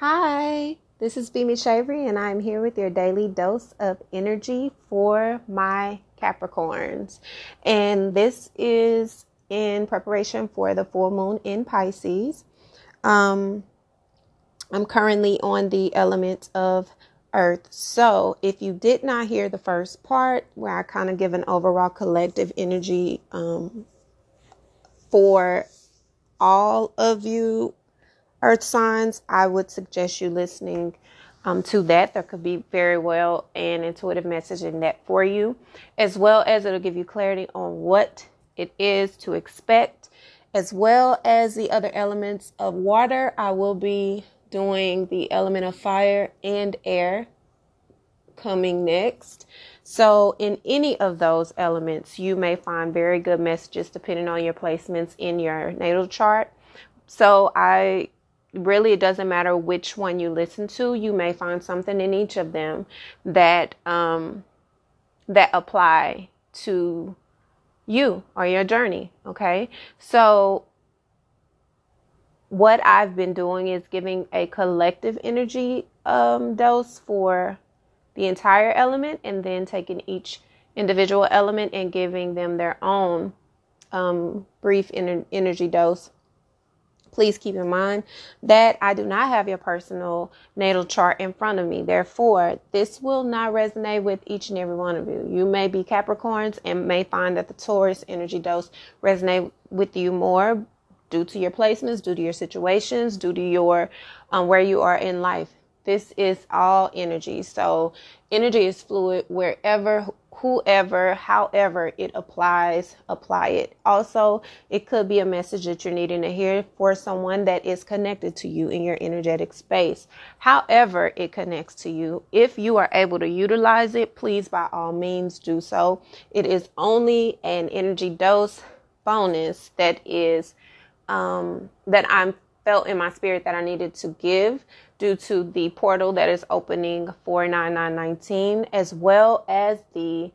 Hi, this is Bimi Shavery, and I'm here with your daily dose of energy for my Capricorns. And this is in preparation for the full moon in Pisces. Um, I'm currently on the element of earth. So, if you did not hear the first part where I kind of give an overall collective energy um, for all of you earth signs, I would suggest you listening um, to that. There could be very well an intuitive message in that for you, as well as it'll give you clarity on what it is to expect, as well as the other elements of water. I will be doing the element of fire and air coming next. So, in any of those elements, you may find very good messages depending on your placements in your natal chart. So, I really it doesn't matter which one you listen to you may find something in each of them that um that apply to you or your journey okay? So what i've been doing is giving a collective energy um dose for the entire element and then taking each individual element and giving them their own um brief energy dose please keep in mind that I do not have your personal natal chart in front of me. Therefore, this will not resonate with each and every one of you. You may be Capricorns and may find that the Taurus energy dose resonate with you more due to your placements, due to your situations, due to your um, where you are in life. This is all energy. So energy is fluid wherever whoever, however it applies, apply it. Also, it could be a message that you're needing to hear for someone that is connected to you in your energetic space. However, it connects to you. If you are able to utilize it, please by all means do so. It is only an energy dose bonus that is um, that I'm felt in my spirit that I needed to give due to the portal that is opening for 9919 as well as the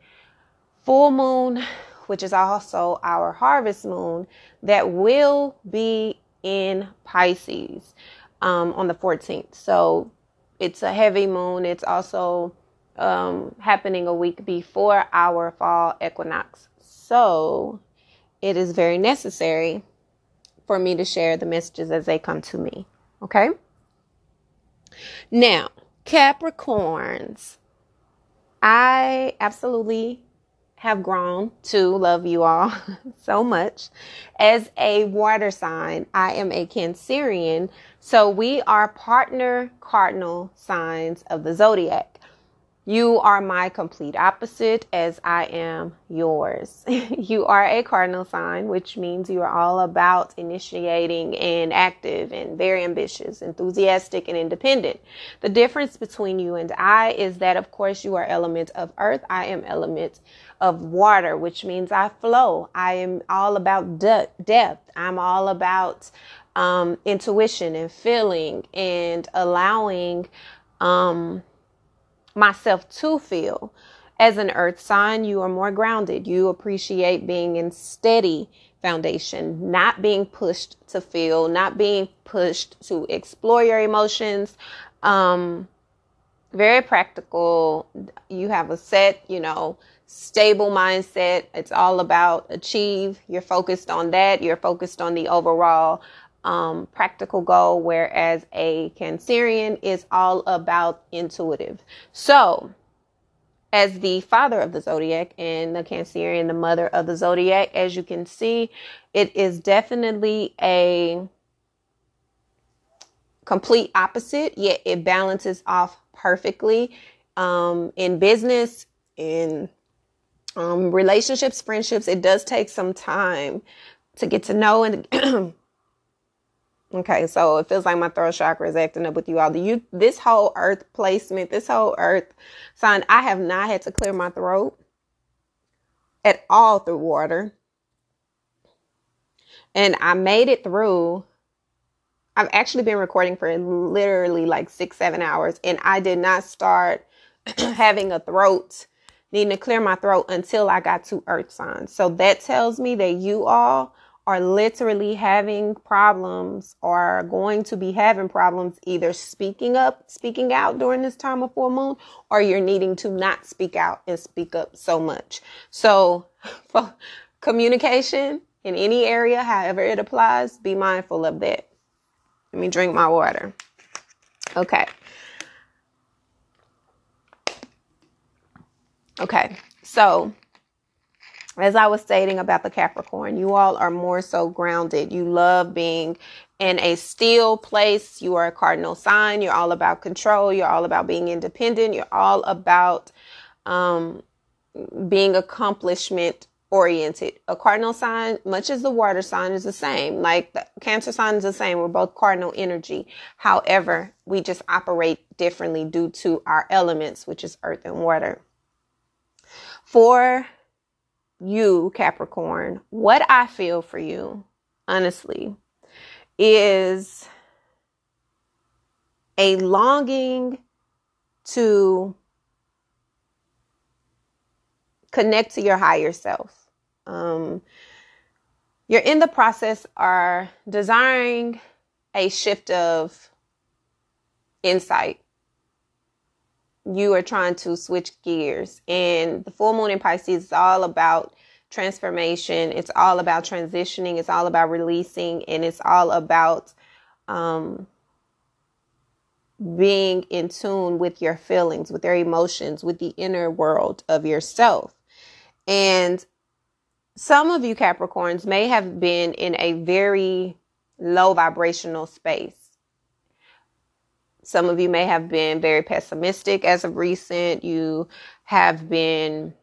full moon which is also our harvest moon that will be in Pisces um, on the 14th. So it's a heavy moon. It's also um, happening a week before our fall equinox. So it is very necessary for me to share the messages as they come to me. Okay? Now, Capricorns, I absolutely have grown to love you all so much. As a water sign, I am a Cancerian. So we are partner cardinal signs of the zodiac. You are my complete opposite as I am yours. you are a cardinal sign, which means you are all about initiating and active and very ambitious, enthusiastic and independent. The difference between you and I is that of course you are element of earth. I am element of water, which means I flow. I am all about de- depth. I'm all about um, intuition and feeling and allowing um, myself to feel. As an earth sign, you are more grounded. You appreciate being in steady foundation, not being pushed to feel, not being pushed to explore your emotions. Um, very practical. You have a set, you know, stable mindset. It's all about achieve. You're focused on that. You're focused on the overall um, practical goal, whereas a Cancerian is all about intuitive. So, as the father of the zodiac and the Cancerian, the mother of the zodiac, as you can see, it is definitely a complete opposite, yet it balances off perfectly um, in business, in um, relationships, friendships. It does take some time to get to know and Okay, so it feels like my throat chakra is acting up with you all. Do you this whole earth placement, this whole earth sign, I have not had to clear my throat at all through water. And I made it through. I've actually been recording for literally like six, seven hours, and I did not start having a throat, needing to clear my throat until I got to earth signs. So that tells me that you all are literally having problems or going to be having problems either speaking up, speaking out during this time of full moon, or you're needing to not speak out and speak up so much. So, for communication in any area, however it applies, be mindful of that. Let me drink my water. Okay. Okay. So, as I was stating about the Capricorn, you all are more so grounded. You love being in a still place. You are a cardinal sign. You're all about control. You're all about being independent. You're all about um, being accomplishment oriented. A cardinal sign, much as the water sign, is the same. Like the Cancer sign is the same. We're both cardinal energy. However, we just operate differently due to our elements, which is earth and water. For you, Capricorn, what I feel for you, honestly, is a longing to connect to your higher self. Um, you're in the process are desiring a shift of insight you are trying to switch gears. And the full moon in Pisces is all about transformation. It's all about transitioning. It's all about releasing. And it's all about um, being in tune with your feelings, with your emotions, with the inner world of yourself. And some of you Capricorns may have been in a very low vibrational space some of you may have been very pessimistic as of recent. You have been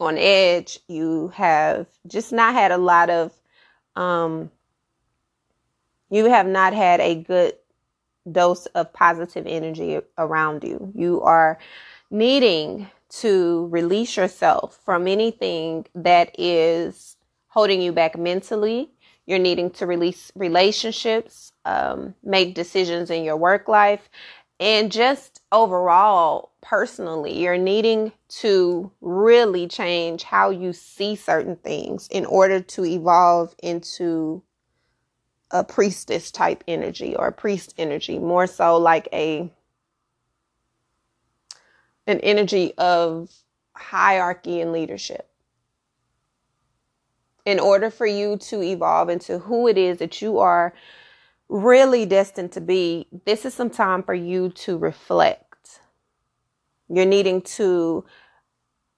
on edge. You have just not had a lot of, um, you have not had a good dose of positive energy around you. You are needing to release yourself from anything that is holding you back mentally. You're needing to release relationships, um, make decisions in your work life, and just overall, personally, you're needing to really change how you see certain things in order to evolve into a priestess type energy or a priest energy, more so like a an energy of hierarchy and leadership. In order for you to evolve into who it is that you are really destined to be, this is some time for you to reflect. You're needing to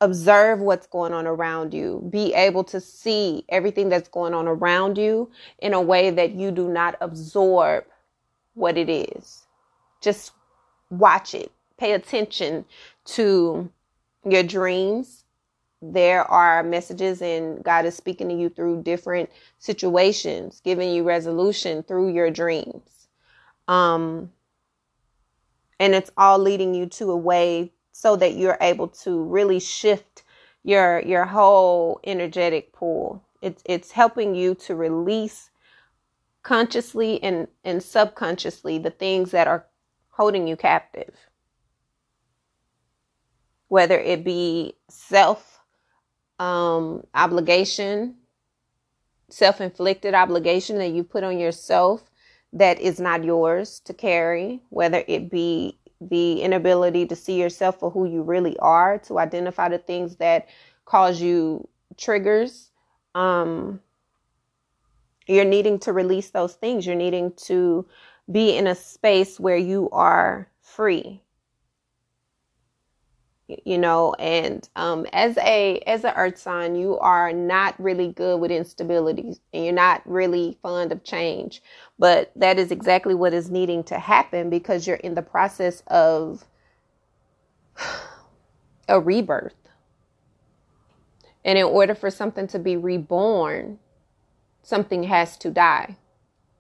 observe what's going on around you, be able to see everything that's going on around you in a way that you do not absorb what it is. Just watch it, pay attention to your dreams, there are messages and God is speaking to you through different situations, giving you resolution through your dreams. Um, and it's all leading you to a way so that you're able to really shift your your whole energetic pool. It's it's helping you to release consciously and, and subconsciously the things that are holding you captive. Whether it be self um, obligation, self inflicted obligation that you put on yourself that is not yours to carry, whether it be the inability to see yourself for who you really are, to identify the things that cause you triggers. Um, you're needing to release those things. You're needing to be in a space where you are free you know and um, as a as an earth sign you are not really good with instability and you're not really fond of change. But that is exactly what is needing to happen because you're in the process of a rebirth. And in order for something to be reborn something has to die.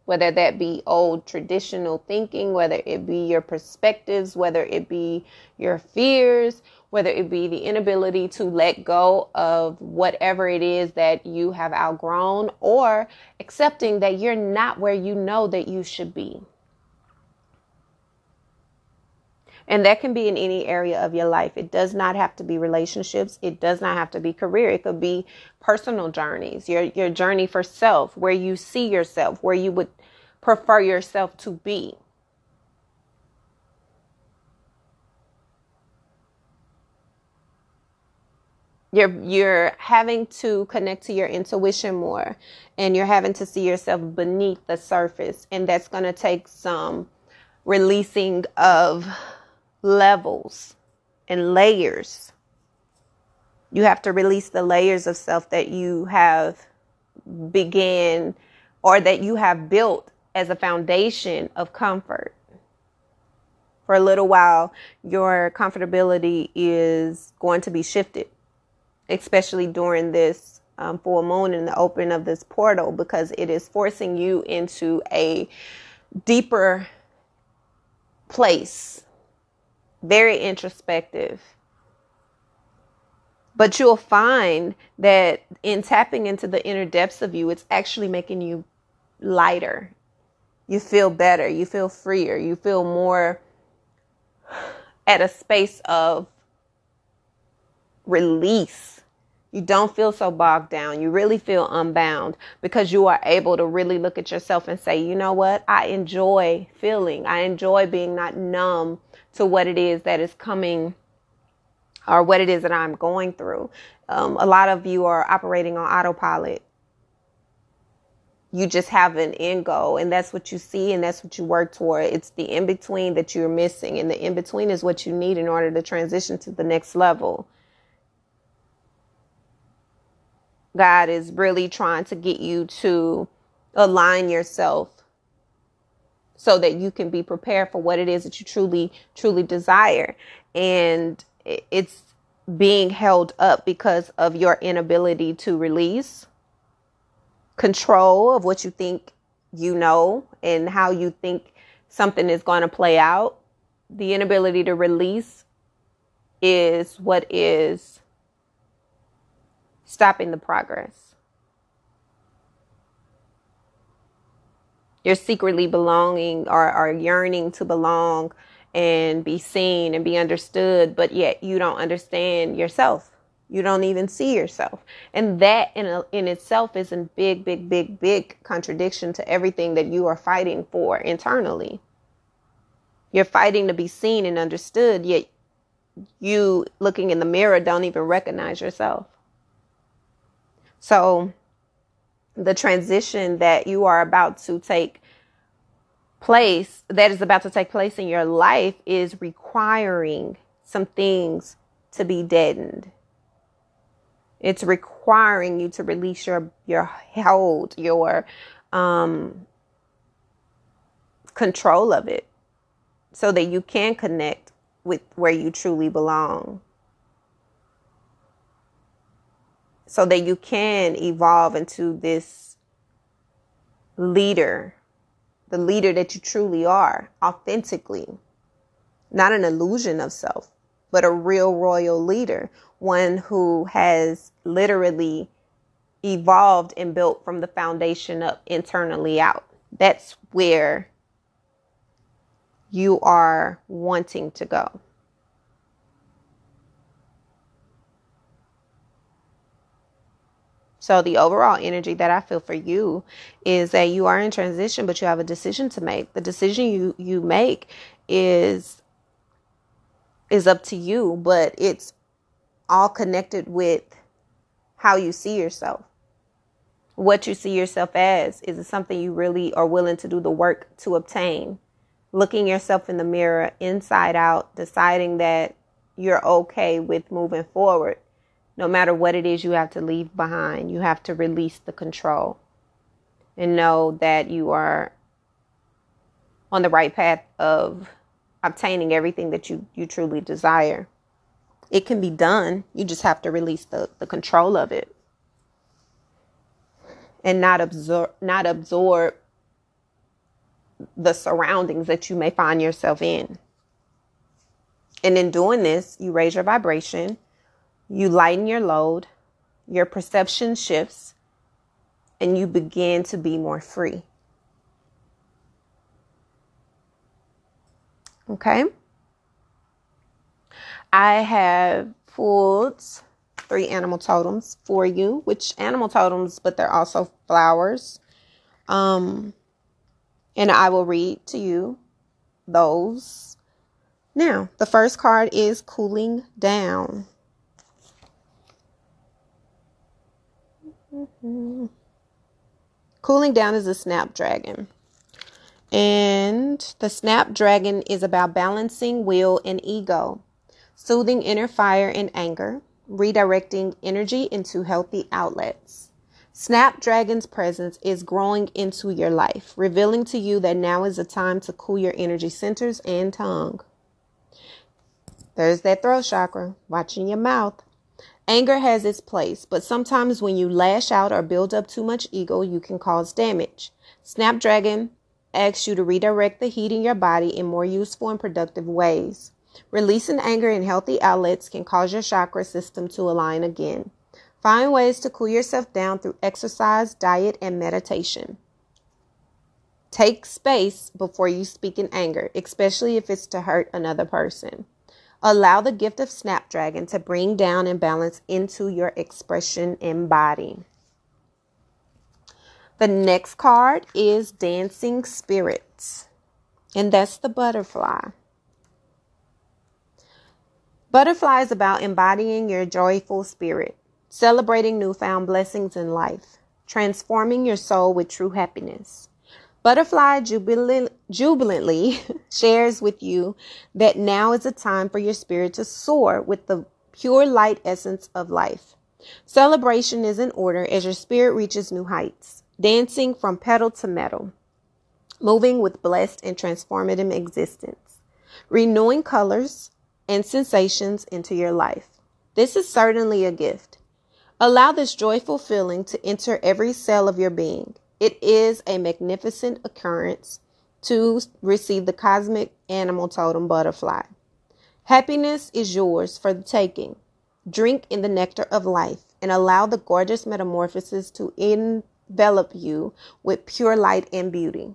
Whether that be old traditional thinking, whether it be your perspectives, whether it be your fears, whether it be the inability to let go of whatever it is that you have outgrown, or accepting that you're not where you know that you should be. And that can be in any area of your life. It does not have to be relationships. It does not have to be career. It could be personal journeys, your, your journey for self, where you see yourself, where you would prefer yourself to be. You're you're having to connect to your intuition more and you're having to see yourself beneath the surface and that's going to take some releasing of levels and layers. You have to release the layers of self that you have began or that you have built as a foundation of comfort. For a little while, your comfortability is going to be shifted, especially during this um, full moon and the opening of this portal, because it is forcing you into a deeper place very introspective. But you'll find that in tapping into the inner depths of you, it's actually making you lighter. You feel better. You feel freer. You feel more at a space of release. You don't feel so bogged down. You really feel unbound because you are able to really look at yourself and say, you know what? I enjoy feeling. I enjoy being not numb to what it is that is coming or what it is that I'm going through. Um, a lot of you are operating on autopilot. You just have an end goal, and that's what you see, and that's what you work toward. It's the in between that you're missing, and the in between is what you need in order to transition to the next level. God is really trying to get you to align yourself so that you can be prepared for what it is that you truly, truly desire. And it's being held up because of your inability to release control of what you think you know and how you think something is going to play out. The inability to release is what is stopping the progress. you're secretly belonging or, or yearning to belong and be seen and be understood, but yet you don't understand yourself. You don't even see yourself. And that in, a, in itself is a big, big, big, big contradiction to everything that you are fighting for internally. You're fighting to be seen and understood, yet you looking in the mirror don't even recognize yourself. So the transition that you are about to take place, that is about to take place in your life, is requiring some things to be deadened. It's requiring you to release your your hold, your um, control of it, so that you can connect with where you truly belong. So that you can evolve into this leader, the leader that you truly are, authentically. Not an illusion of self, but a real royal leader, one who has literally evolved and built from the foundation up internally out. That's where you are wanting to go. So the overall energy that I feel for you is that you are in transition, but you have a decision to make. The decision you you make is is up to you, but it's all connected with how you see yourself. What you see yourself as is it something you really are willing to do the work to obtain? Looking yourself in the mirror inside out, deciding that you're okay with moving forward no matter what it is you have to leave behind, you have to release the control and know that you are on the right path of obtaining everything that you, you truly desire. It can be done. You just have to release the, the control of it and not absorb not absorb the surroundings that you may find yourself in. And in doing this, you raise your vibration you lighten your load, your perception shifts, and you begin to be more free. Okay? I have pulled three animal totems for you, which animal totems, but they're also flowers. Um, and I will read to you those. Now, the first card is cooling down. Mm-hmm. Cooling down is a snapdragon. And the snapdragon is about balancing will and ego, soothing inner fire and anger, redirecting energy into healthy outlets. Snapdragon's presence is growing into your life, revealing to you that now is the time to cool your energy centers and tongue. There's that throat chakra, watching your mouth. Anger has its place, but sometimes when you lash out or build up too much ego, you can cause damage. Snapdragon asks you to redirect the heat in your body in more useful and productive ways. Releasing anger in healthy outlets can cause your chakra system to align again. Find ways to cool yourself down through exercise, diet, and meditation. Take space before you speak in anger, especially if it's to hurt another person. Allow the gift of Snapdragon to bring down and balance into your expression and body. The next card is Dancing Spirits, and that's the butterfly. Butterfly is about embodying your joyful spirit, celebrating newfound blessings in life, transforming your soul with true happiness. Butterfly jubilantly shares with you that now is a time for your spirit to soar with the pure light essence of life. Celebration is in order as your spirit reaches new heights dancing from petal to metal, moving with blessed and transformative existence, renewing colors and sensations into your life. This is certainly a gift. Allow this joyful feeling to enter every cell of your being. It is a magnificent occurrence to receive the cosmic animal totem butterfly. Happiness is yours for the taking. Drink in the nectar of life and allow the gorgeous metamorphosis to envelop you with pure light and beauty.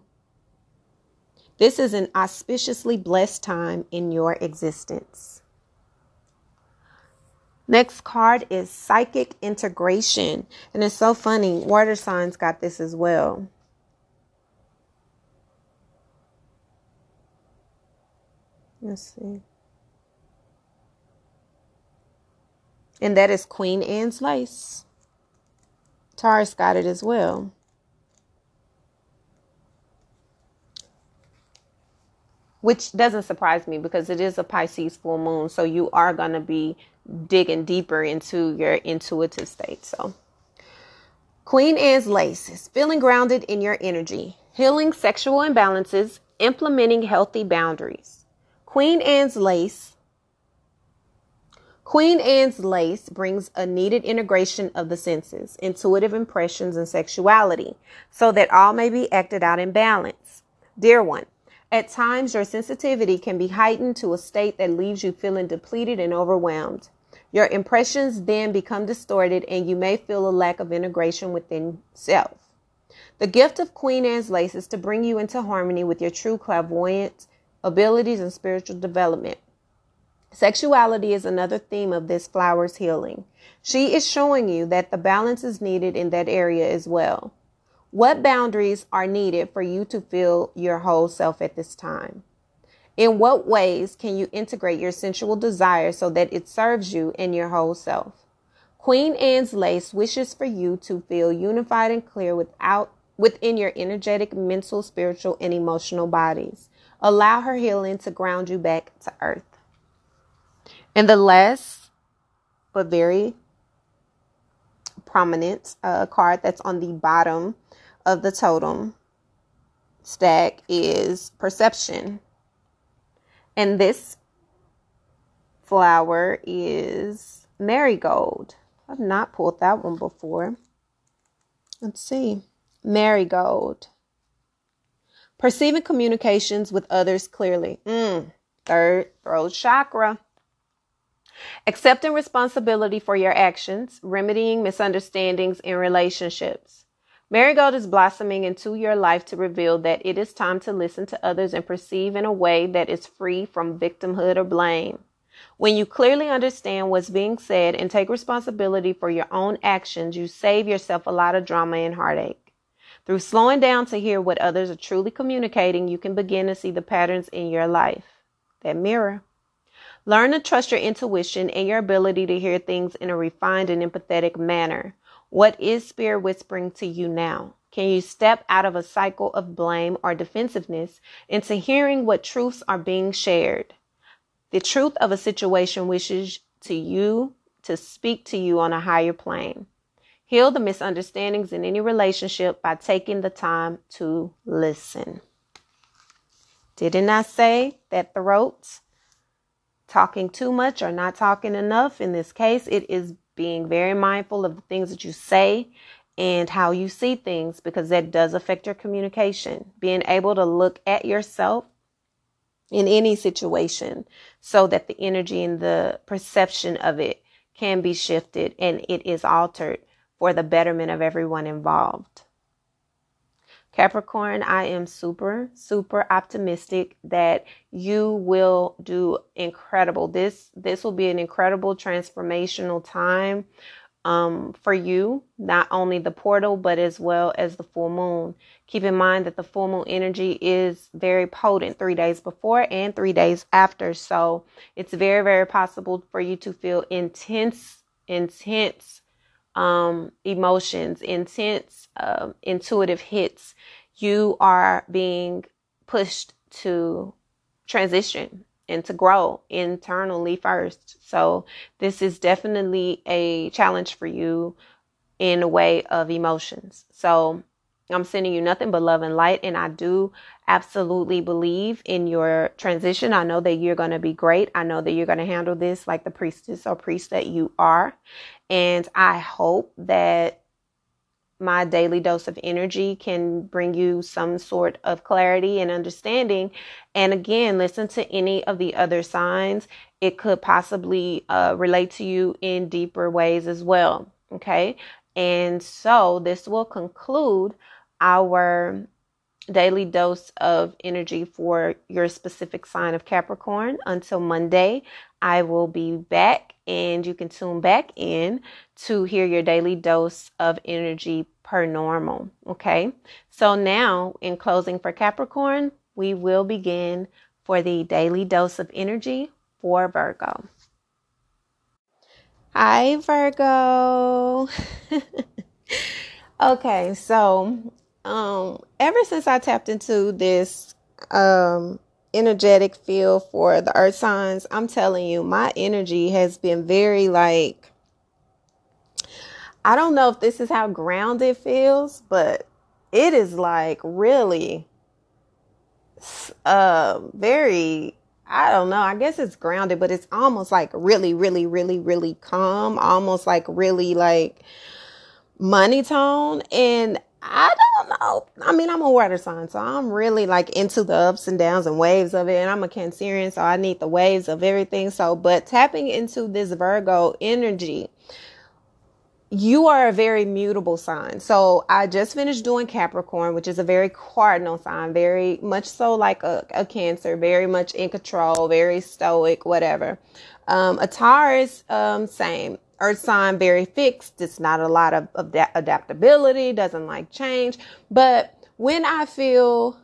This is an auspiciously blessed time in your existence. Next card is psychic integration. And it's so funny. Water signs got this as well. Let's see. And that is Queen Anne's lace. Taurus got it as well. Which doesn't surprise me because it is a Pisces full moon. So you are going to be digging deeper into your intuitive state. So, Queen Anne's lace is feeling grounded in your energy, healing sexual imbalances, implementing healthy boundaries. Queen Anne's lace Queen Anne's lace brings a needed integration of the senses, intuitive impressions, and sexuality, so that all may be acted out in balance. Dear one, at times your sensitivity can be heightened to a state that leaves you feeling depleted and overwhelmed. Your impressions then become distorted, and you may feel a lack of integration within self. The gift of Queen Anne's lace is to bring you into harmony with your true clairvoyant abilities and spiritual development. Sexuality is another theme of this flower's healing. She is showing you that the balance is needed in that area as well. What boundaries are needed for you to feel your whole self at this time? In what ways can you integrate your sensual desire so that it serves you and your whole self? Queen Anne's lace wishes for you to feel unified and clear without within your energetic, mental, spiritual, and emotional bodies. Allow her healing to ground you back to earth. And the last, but very prominent uh, card that's on the bottom of the totem stack is perception. And this flower is marigold. I've not pulled that one before. Let's see. Marigold. Perceiving communications with others clearly. Mm, third throat chakra. Accepting responsibility for your actions, remedying misunderstandings in relationships. Marigold is blossoming into your life to reveal that it is time to listen to others and perceive in a way that is free from victimhood or blame. When you clearly understand what's being said and take responsibility for your own actions, you save yourself a lot of drama and heartache. Through slowing down to hear what others are truly communicating, you can begin to see the patterns in your life. That mirror. Learn to trust your intuition and your ability to hear things in a refined and empathetic manner. What is Spirit whispering to you now? Can you step out of a cycle of blame or defensiveness into hearing what truths are being shared? The truth of a situation wishes to you to speak to you on a higher plane. Heal the misunderstandings in any relationship by taking the time to listen. Didn't I say that throats talking too much or not talking enough? In this case, it is being very mindful of the things that you say and how you see things because that does affect your communication. Being able to look at yourself in any situation so that the energy and the perception of it can be shifted and it is altered for the betterment of everyone involved. Capricorn, I am super, super optimistic that you will do incredible. This this will be an incredible transformational time um, for you, not only the portal, but as well as the full moon. Keep in mind that the full moon energy is very potent three days before and three days after. So it's very, very possible for you to feel intense, intense um, emotions, intense uh, intuitive hits, you are being pushed to transition and to grow internally first. So this is definitely a challenge for you in a way of emotions. So I'm sending you nothing but love and light. And I do absolutely believe in your transition. I know that you're going to be great. I know that you're going to handle this like the priestess or priest that you are. And I hope that my daily dose of energy can bring you some sort of clarity and understanding. And again, listen to any of the other signs. It could possibly uh, relate to you in deeper ways as well. Okay. And so this will conclude our daily dose of energy for your specific sign of Capricorn. Until Monday, I will be back and you can tune back in to hear your daily dose of energy per normal. Okay. So now, in closing for Capricorn, we will begin for the daily dose of energy for Virgo. Hi, Virgo. okay, so um, ever since I tapped into this um, energetic feel for the earth signs, I'm telling you, my energy has been very like, I don't know if this is how grounded feels, but it is like really uh very I don't know. I guess it's grounded, but it's almost like really, really, really, really calm, almost like really like money tone. And I don't know. I mean, I'm a water sign, so I'm really like into the ups and downs and waves of it. And I'm a Cancerian, so I need the waves of everything. So, but tapping into this Virgo energy, you are a very mutable sign. So I just finished doing Capricorn, which is a very cardinal sign, very much so like a, a Cancer, very much in control, very stoic, whatever. Um, a Taurus, um, same earth sign very fixed. It's not a lot of, of adaptability, doesn't like change. But when I feel,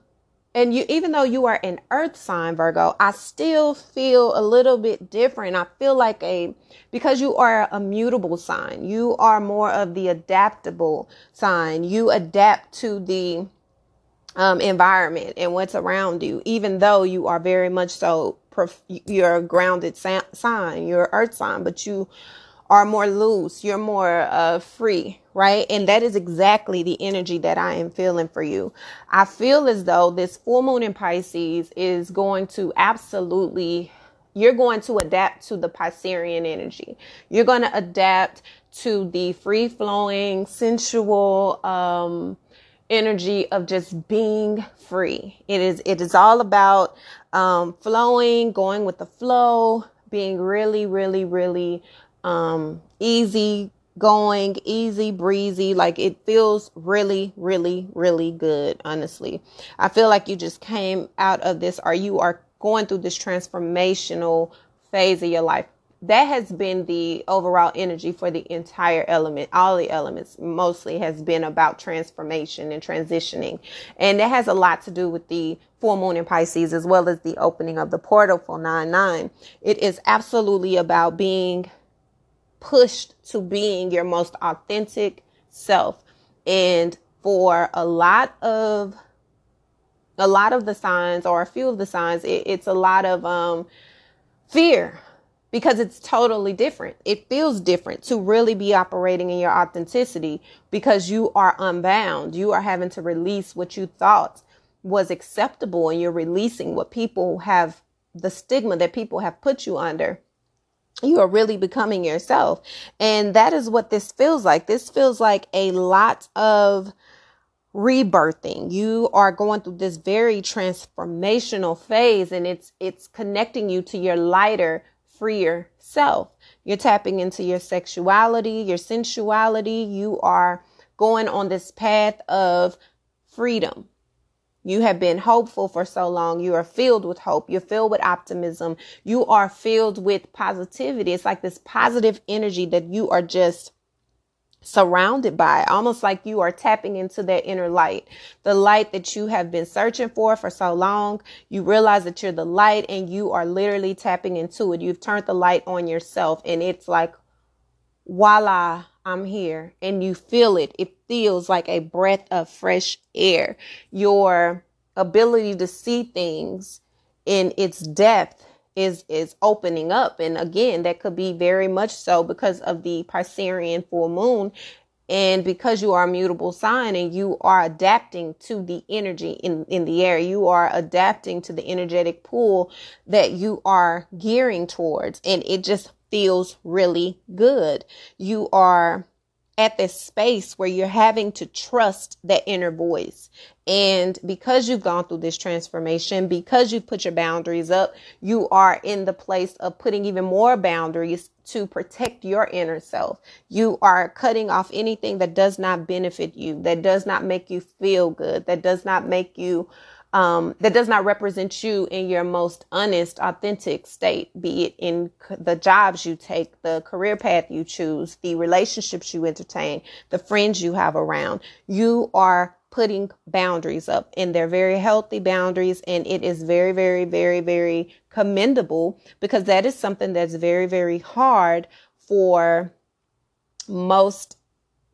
and you, even though you are an earth sign, Virgo, I still feel a little bit different. I feel like a, because you are a mutable sign, you are more of the adaptable sign. You adapt to the, um, environment and what's around you, even though you are very much so, you're a grounded sign, you're earth sign, but you are more loose, you're more uh, free, right? And that is exactly the energy that I am feeling for you. I feel as though this full moon in Pisces is going to absolutely, you're going to adapt to the Piscean energy. You're going to adapt to the free flowing, sensual, um, energy of just being free. It is, it is all about, um, flowing, going with the flow, being really, really, really um, easy going, easy breezy. Like it feels really, really, really good. Honestly, I feel like you just came out of this, or you are going through this transformational phase of your life. That has been the overall energy for the entire element. All the elements mostly has been about transformation and transitioning. And that has a lot to do with the full moon in Pisces as well as the opening of the portal for 9 9. It is absolutely about being pushed to being your most authentic self. And for a lot of a lot of the signs or a few of the signs it, it's a lot of um fear because it's totally different. It feels different to really be operating in your authenticity because you are unbound. You are having to release what you thought was acceptable and you're releasing what people have the stigma that people have put you under. You are really becoming yourself. And that is what this feels like. This feels like a lot of rebirthing. You are going through this very transformational phase and it's it's connecting you to your lighter, freer self. You're tapping into your sexuality, your sensuality. You are going on this path of freedom. You have been hopeful for so long. You are filled with hope. You're filled with optimism. You are filled with positivity. It's like this positive energy that you are just surrounded by, almost like you are tapping into that inner light, the light that you have been searching for for so long. You realize that you're the light and you are literally tapping into it. You've turned the light on yourself and it's like, voila, I'm here. And you feel it. It feels like a breath of fresh air. Your ability to see things in its depth is is opening up and again that could be very much so because of the Piscean full moon and because you are a mutable sign and you are adapting to the energy in in the air you are adapting to the energetic pull that you are gearing towards and it just feels really good you are at this space where you're having to trust that inner voice. And because you've gone through this transformation, because you've put your boundaries up, you are in the place of putting even more boundaries to protect your inner self. You are cutting off anything that does not benefit you, that does not make you feel good, that does not make you um, that does not represent you in your most honest, authentic state, be it in the jobs you take, the career path you choose, the relationships you entertain, the friends you have around. You are putting boundaries up and they're very healthy boundaries and it is very very very very commendable because that is something that's very very hard for most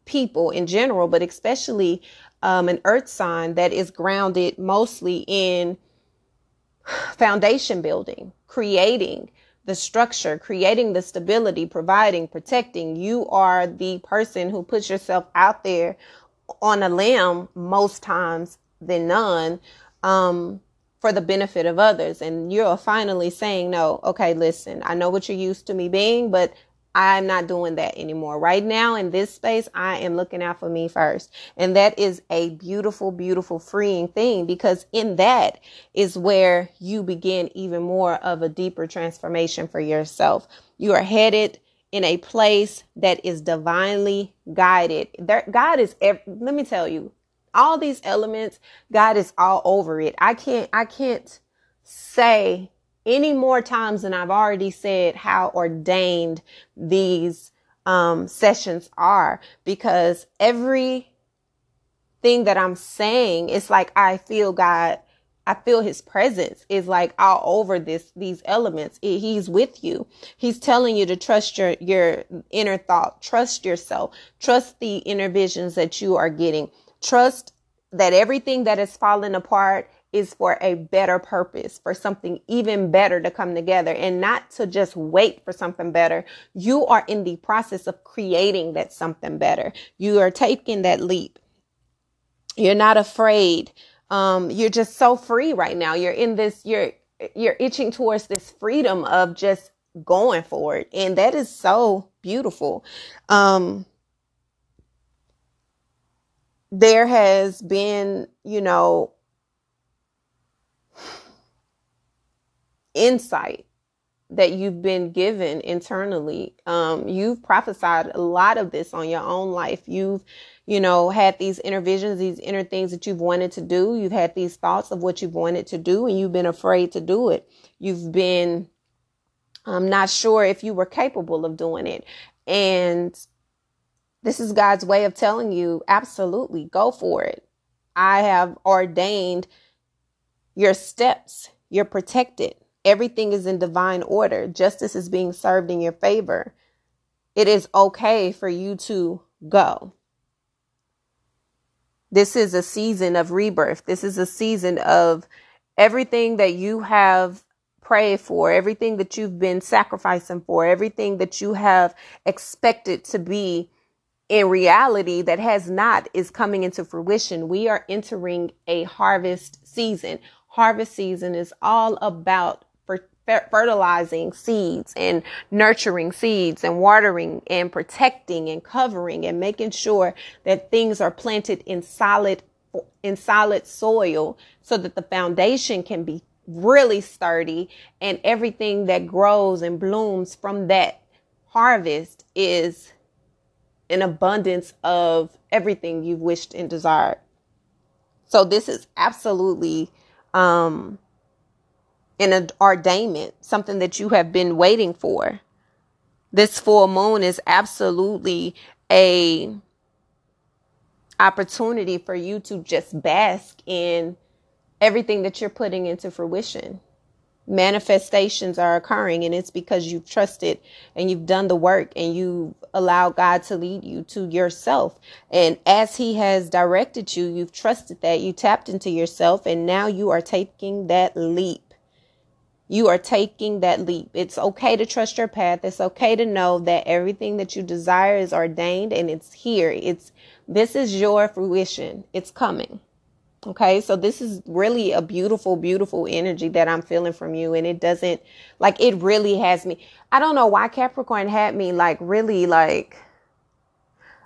people in general but especially um, an earth sign that is grounded mostly in foundation building, creating the structure, creating the stability, providing, protecting. You are the person who puts yourself out there on a limb most times than none um, for the benefit of others. And you're finally saying, no, okay, listen, I know what you're used to me being, but I'm not doing that anymore. Right now in this space, I am looking out for me first. And that is a beautiful, beautiful freeing thing because in that is where you begin even more of a deeper transformation for yourself. You are headed in a place that is divinely guided. There, God is, let me tell you, all these elements, God is all over it. I can't, I can't say any more times than I've already said how ordained these um, sessions are because every thing that I'm saying, it's like I feel God, I feel his presence is like all over this, these elements. He's with you. He's telling you to trust your, your inner thought, trust yourself, trust the inner visions that you are getting, trust that everything that is falling apart is for a better purpose, for something even better to come together and not to just wait for something better. You are in the process of creating that something better. You are taking that leap. You're not afraid. Um, you're just so free right now. You're in this, you're, you're itching towards this freedom of just going for it. And that is so beautiful. Um, there has been, you know, insight that you've been given internally. Um, you've prophesied a lot of this on your own life. You've, you know, had these inner visions, these inner things that you've wanted to do. You've had these thoughts of what you've wanted to do and you've been afraid to do it. You've been I'm not sure if you were capable of doing it. And this is God's way of telling you absolutely go for it. I have ordained your steps, you're protected. Everything is in divine order. Justice is being served in your favor. It is okay for you to go. This is a season of rebirth. This is a season of everything that you have prayed for, everything that you've been sacrificing for, everything that you have expected to be in reality that has not is coming into fruition. We are entering a harvest season. Harvest season is all about fertilizing seeds and nurturing seeds and watering and protecting and covering and making sure that things are planted in solid in solid soil so that the foundation can be really sturdy and everything that grows and blooms from that harvest is an abundance of everything you've wished and desired. So this is absolutely um an ordainment, something that you have been waiting for. This full moon is absolutely a opportunity for you to just bask in everything that you're putting into fruition. Manifestations are occurring, and it's because you've trusted and you've done the work and you've allowed God to lead you to yourself. And as He has directed you, you've trusted that, you tapped into yourself, and now you are taking that leap you are taking that leap. It's okay to trust your path. It's okay to know that everything that you desire is ordained and it's here. It's this is your fruition. It's coming. Okay, so this is really a beautiful, beautiful energy that I'm feeling from you. And it doesn't like it really has me. I don't know why Capricorn had me like really like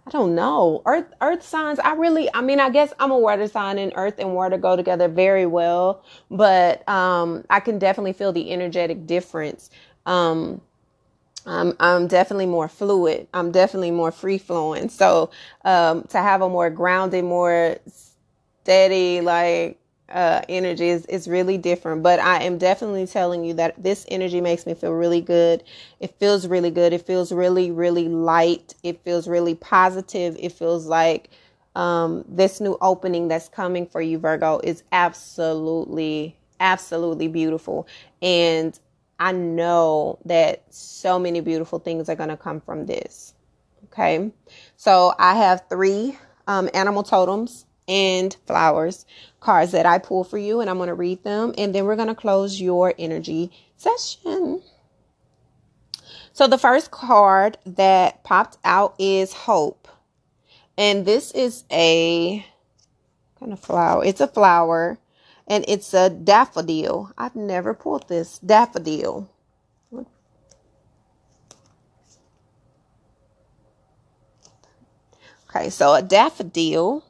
I don't know. Earth earth signs, I really I mean, I guess I'm a water sign and earth and water go together very well, but um I can definitely feel the energetic difference. Um I'm I'm definitely more fluid. I'm definitely more free flowing. So um to have a more grounded, more steady like uh, energy is, is really different. But I am definitely telling you that this energy makes me feel really good. It feels really good. It feels really, really light. It feels really positive. It feels like um, this new opening that's coming for you, Virgo, is absolutely, absolutely beautiful. And I know that so many beautiful things are going to come from this. Okay. So I have three um, animal totems and flowers cards that I pull for you, and I'm going to read them, and then we're going to close your energy session. So, the first card that popped out is Hope, and this is a kind of flower. It's a flower, and it's a daffodil. I've never pulled this daffodil. Okay, so a daffodil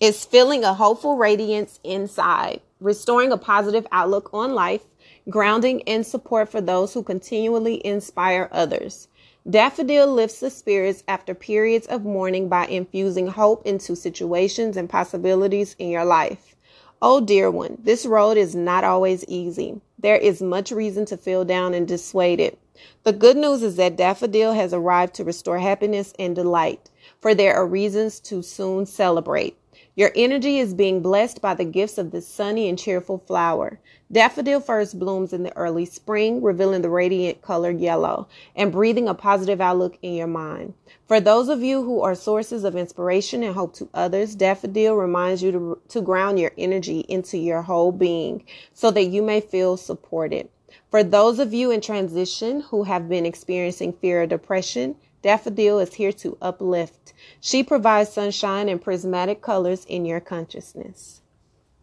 is feeling a hopeful radiance inside, restoring a positive outlook on life, grounding and support for those who continually inspire others. Daffodil lifts the spirits after periods of mourning by infusing hope into situations and possibilities in your life. Oh, dear one, this road is not always easy. There is much reason to feel down and dissuaded. The good news is that Daffodil has arrived to restore happiness and delight, for there are reasons to soon celebrate. Your energy is being blessed by the gifts of this sunny and cheerful flower. Daffodil first blooms in the early spring, revealing the radiant color yellow and breathing a positive outlook in your mind. For those of you who are sources of inspiration and hope to others, Daffodil reminds you to, to ground your energy into your whole being so that you may feel supported. For those of you in transition who have been experiencing fear or depression, Daffodil is here to uplift. She provides sunshine and prismatic colors in your consciousness.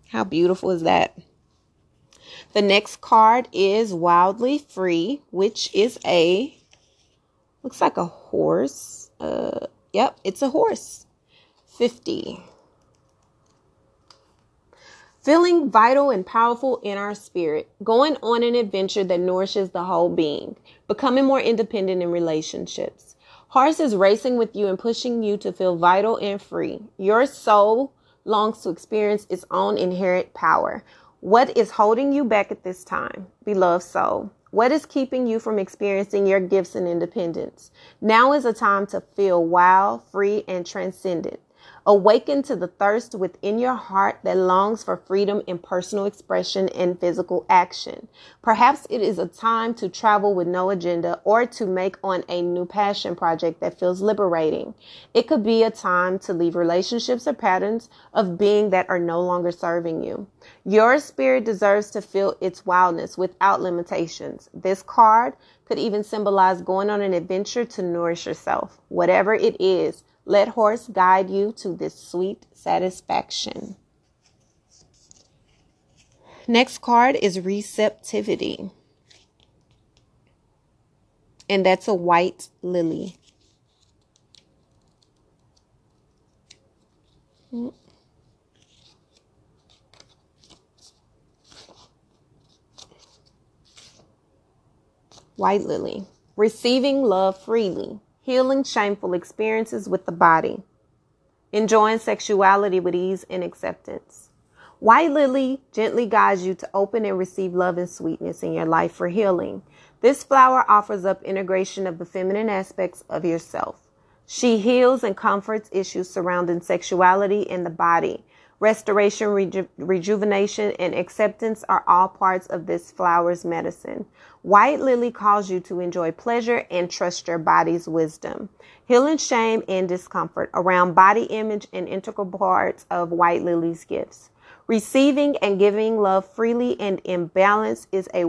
How beautiful is that? The next card is Wildly Free, which is a looks like a horse. Uh yep, it's a horse. 50. Feeling vital and powerful in our spirit, going on an adventure that nourishes the whole being, becoming more independent in relationships, Horse is racing with you and pushing you to feel vital and free. Your soul longs to experience its own inherent power. What is holding you back at this time, beloved soul? What is keeping you from experiencing your gifts and independence? Now is a time to feel wild, free, and transcendent. Awaken to the thirst within your heart that longs for freedom in personal expression and physical action. Perhaps it is a time to travel with no agenda or to make on a new passion project that feels liberating. It could be a time to leave relationships or patterns of being that are no longer serving you. Your spirit deserves to feel its wildness without limitations. This card could even symbolize going on an adventure to nourish yourself. Whatever it is, let horse guide you to this sweet satisfaction. Next card is receptivity. And that's a white lily. White lily. Receiving love freely healing shameful experiences with the body, enjoying sexuality with ease and acceptance. White Lily gently guides you to open and receive love and sweetness in your life for healing. This flower offers up integration of the feminine aspects of yourself. She heals and comforts issues surrounding sexuality and the body, Restoration, reju- rejuvenation, and acceptance are all parts of this flower's medicine. White lily calls you to enjoy pleasure and trust your body's wisdom. Healing shame and discomfort around body image and integral parts of white lily's gifts. Receiving and giving love freely and in balance is a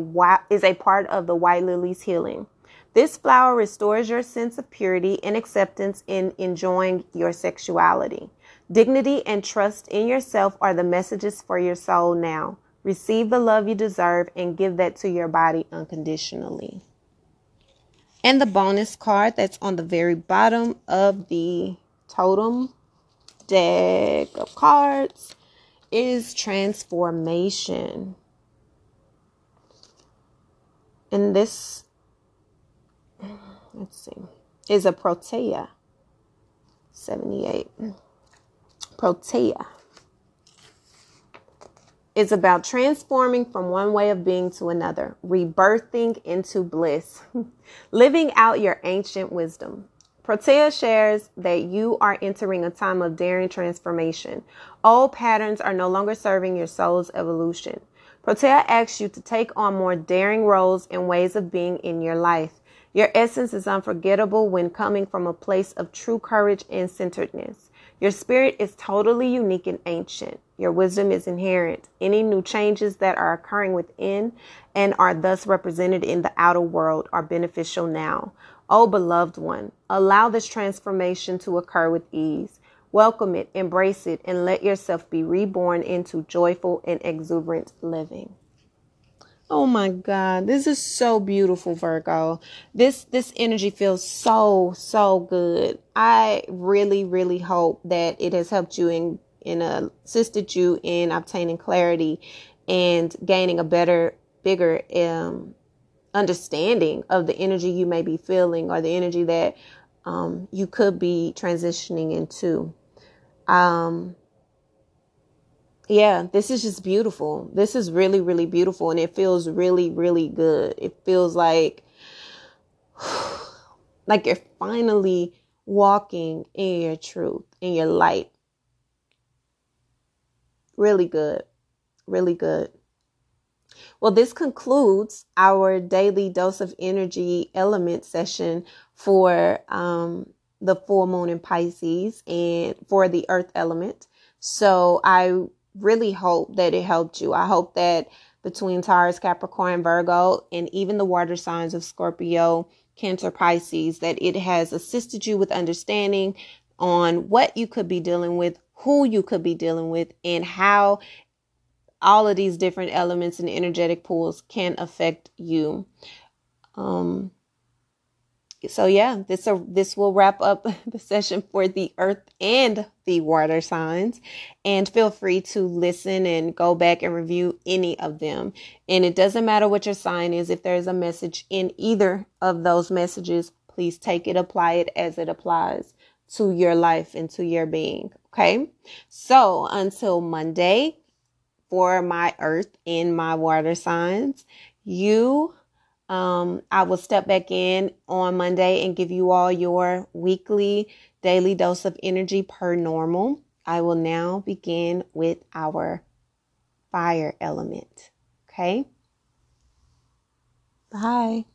is a part of the white lily's healing. This flower restores your sense of purity and acceptance in enjoying your sexuality. Dignity and trust in yourself are the messages for your soul now. Receive the love you deserve and give that to your body unconditionally. And the bonus card that's on the very bottom of the totem deck of cards is transformation. And this, let's see, is a Protea 78. Protea is about transforming from one way of being to another, rebirthing into bliss, living out your ancient wisdom. Protea shares that you are entering a time of daring transformation. Old patterns are no longer serving your soul's evolution. Protea asks you to take on more daring roles and ways of being in your life. Your essence is unforgettable when coming from a place of true courage and centeredness. Your spirit is totally unique and ancient. Your wisdom is inherent. Any new changes that are occurring within and are thus represented in the outer world are beneficial now. O oh, beloved one, allow this transformation to occur with ease. Welcome it, embrace it, and let yourself be reborn into joyful and exuberant living. Oh my God, this is so beautiful, Virgo. This this energy feels so so good. I really really hope that it has helped you and and uh, assisted you in obtaining clarity and gaining a better, bigger um, understanding of the energy you may be feeling or the energy that um, you could be transitioning into. Um, yeah, this is just beautiful. This is really, really beautiful. And it feels really, really good. It feels like, like you're finally walking in your truth, in your light. Really good. Really good. Well, this concludes our daily dose of energy element session for um, the full moon in Pisces and for the earth element. So I really hope that it helped you. I hope that between Taurus, Capricorn, Virgo, and even the water signs of Scorpio, Cancer, Pisces, that it has assisted you with understanding on what you could be dealing with, who you could be dealing with, and how all of these different elements and energetic pools can affect you. Um, so yeah, this uh, this will wrap up the session for the earth and the water signs. And feel free to listen and go back and review any of them. And it doesn't matter what your sign is, if there's a message in either of those messages, please take it, apply it as it applies to your life and to your being. Okay. So until Monday, for my earth and my water signs. You, um, I will step back in on Monday and give you all your weekly daily dose of energy per normal. I will now begin with our fire element. Okay. Bye.